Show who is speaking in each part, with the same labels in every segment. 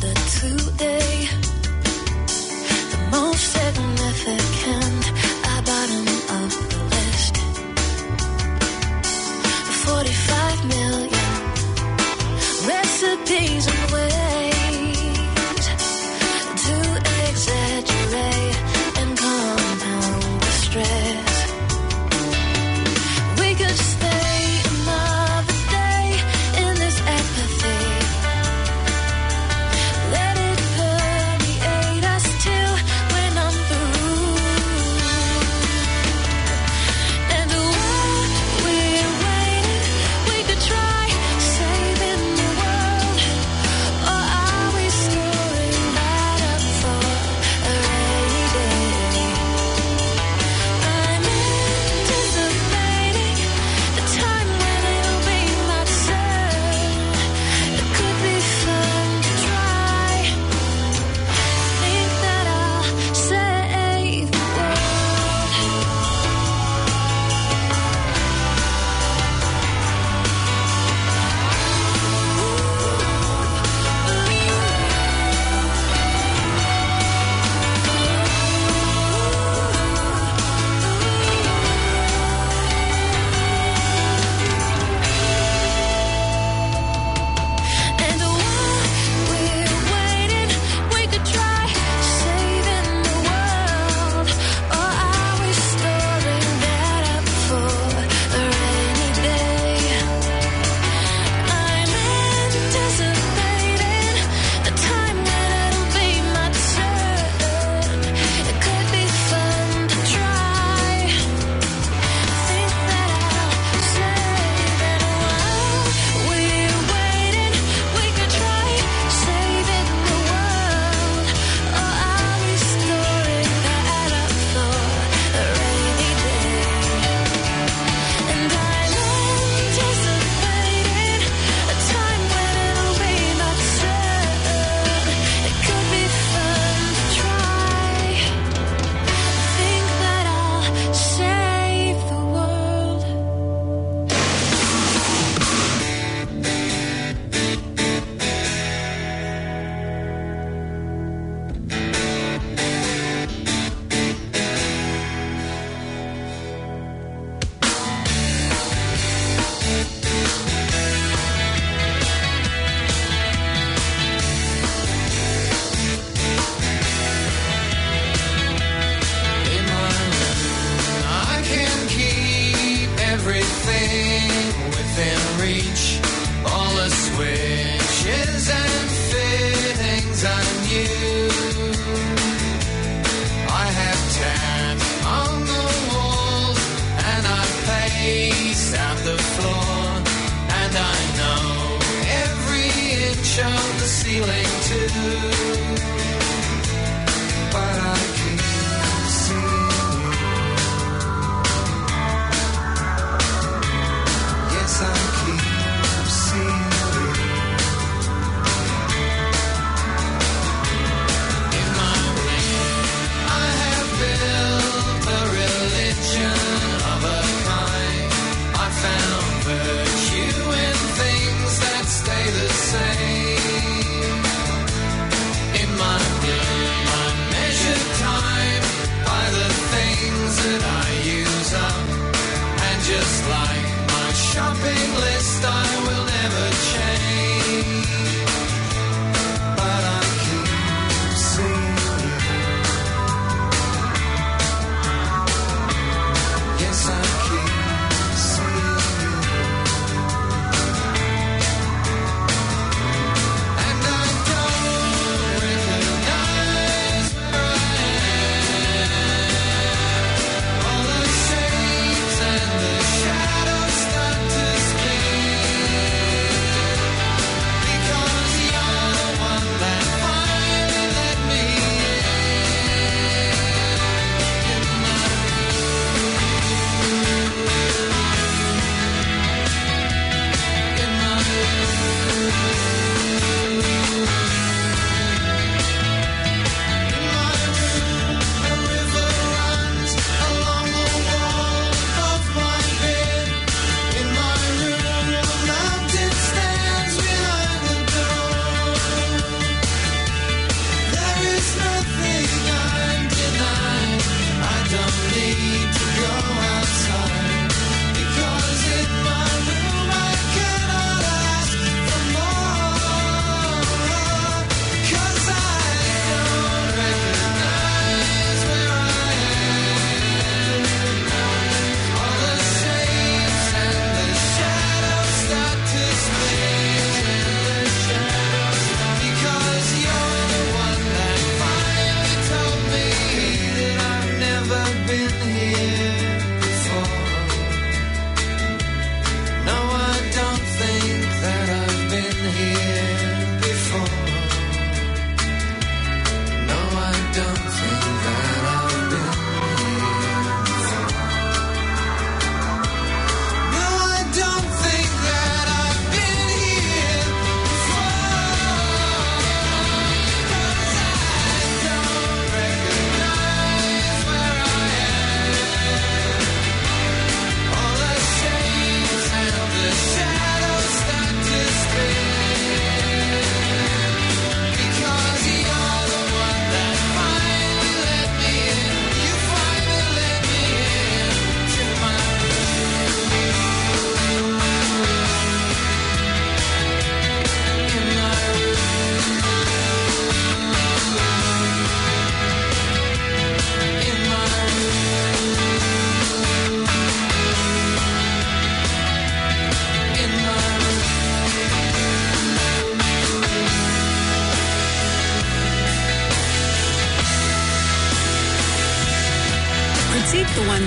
Speaker 1: to two today.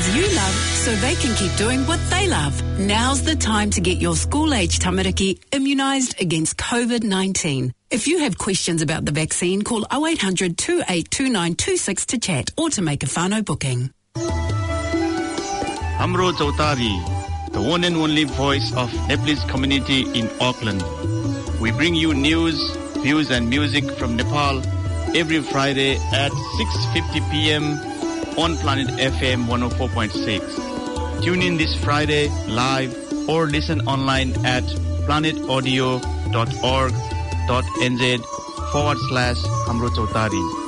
Speaker 1: The
Speaker 2: you
Speaker 3: love so they can keep doing what they love. Now's the time to get your school age tamariki immunised against COVID 19. If you have questions about the vaccine, call 0800 282926 to chat or to make a whānau booking.
Speaker 4: Amro Chautari, the one and only voice of Nepalese community in Auckland. We bring you news, views and music from Nepal every Friday at 6.50 p.m. on Planet FM 104.6. Tune in this Friday live or listen online at planetaudio.org.nz forward slash Amro Chautari.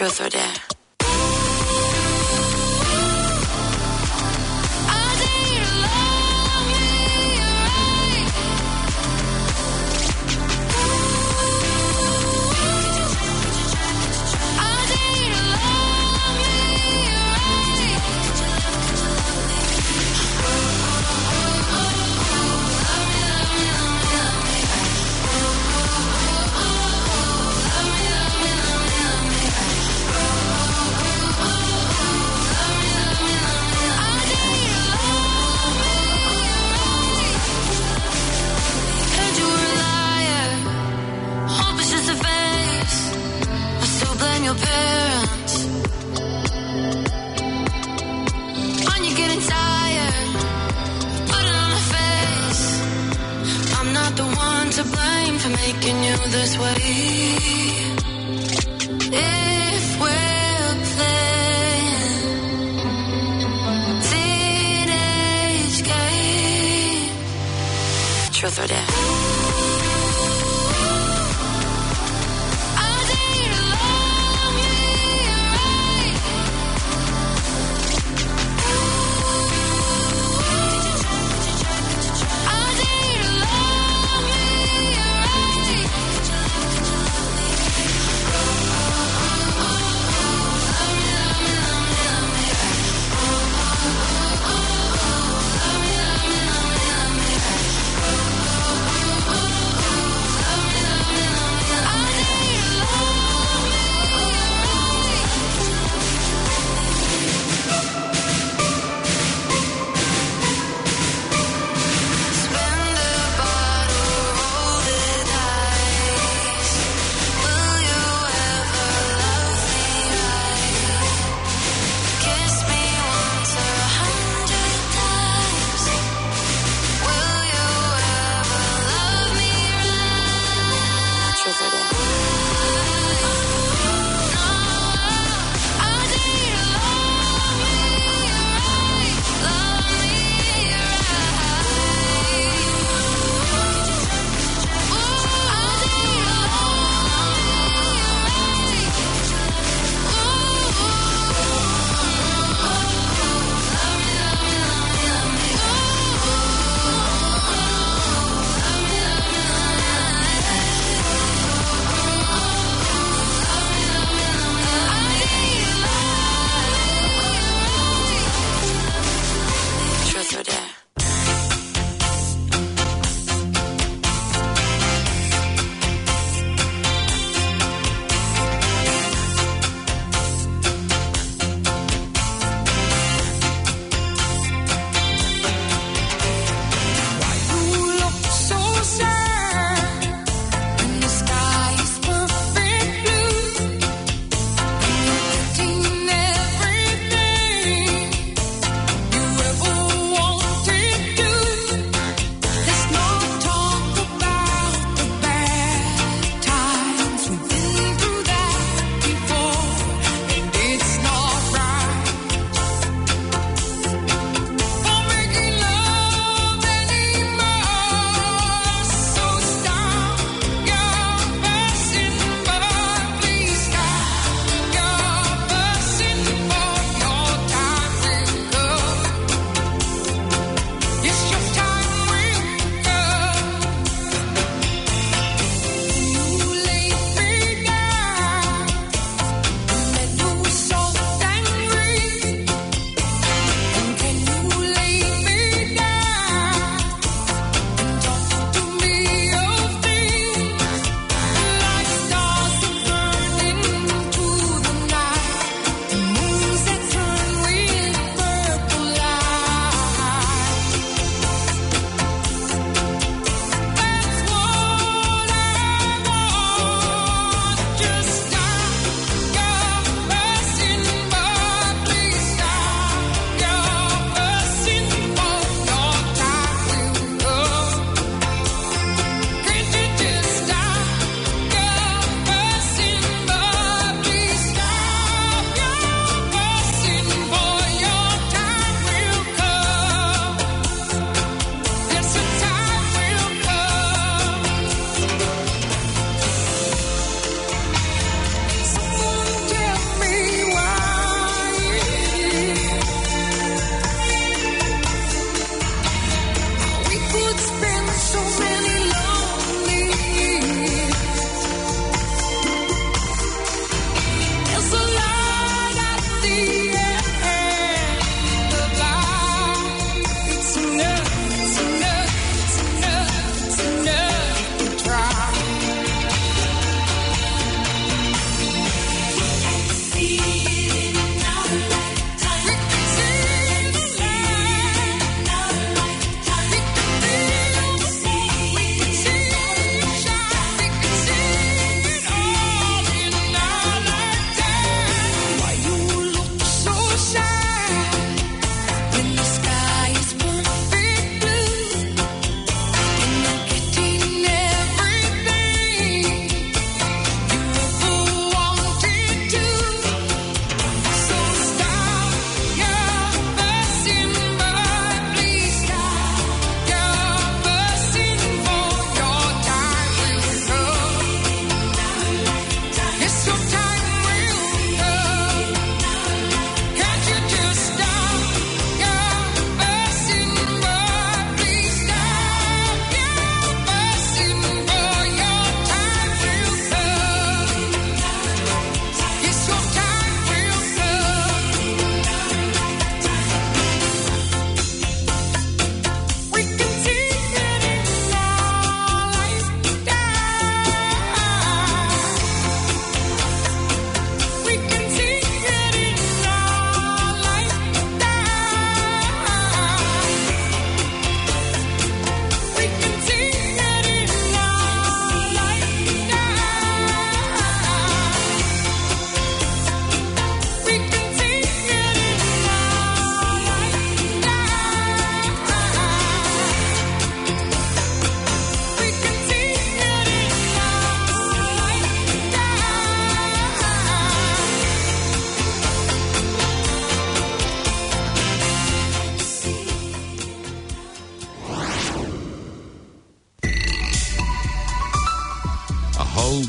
Speaker 5: truth or dare. making you this way. If we're playing teenage game, truth or dare.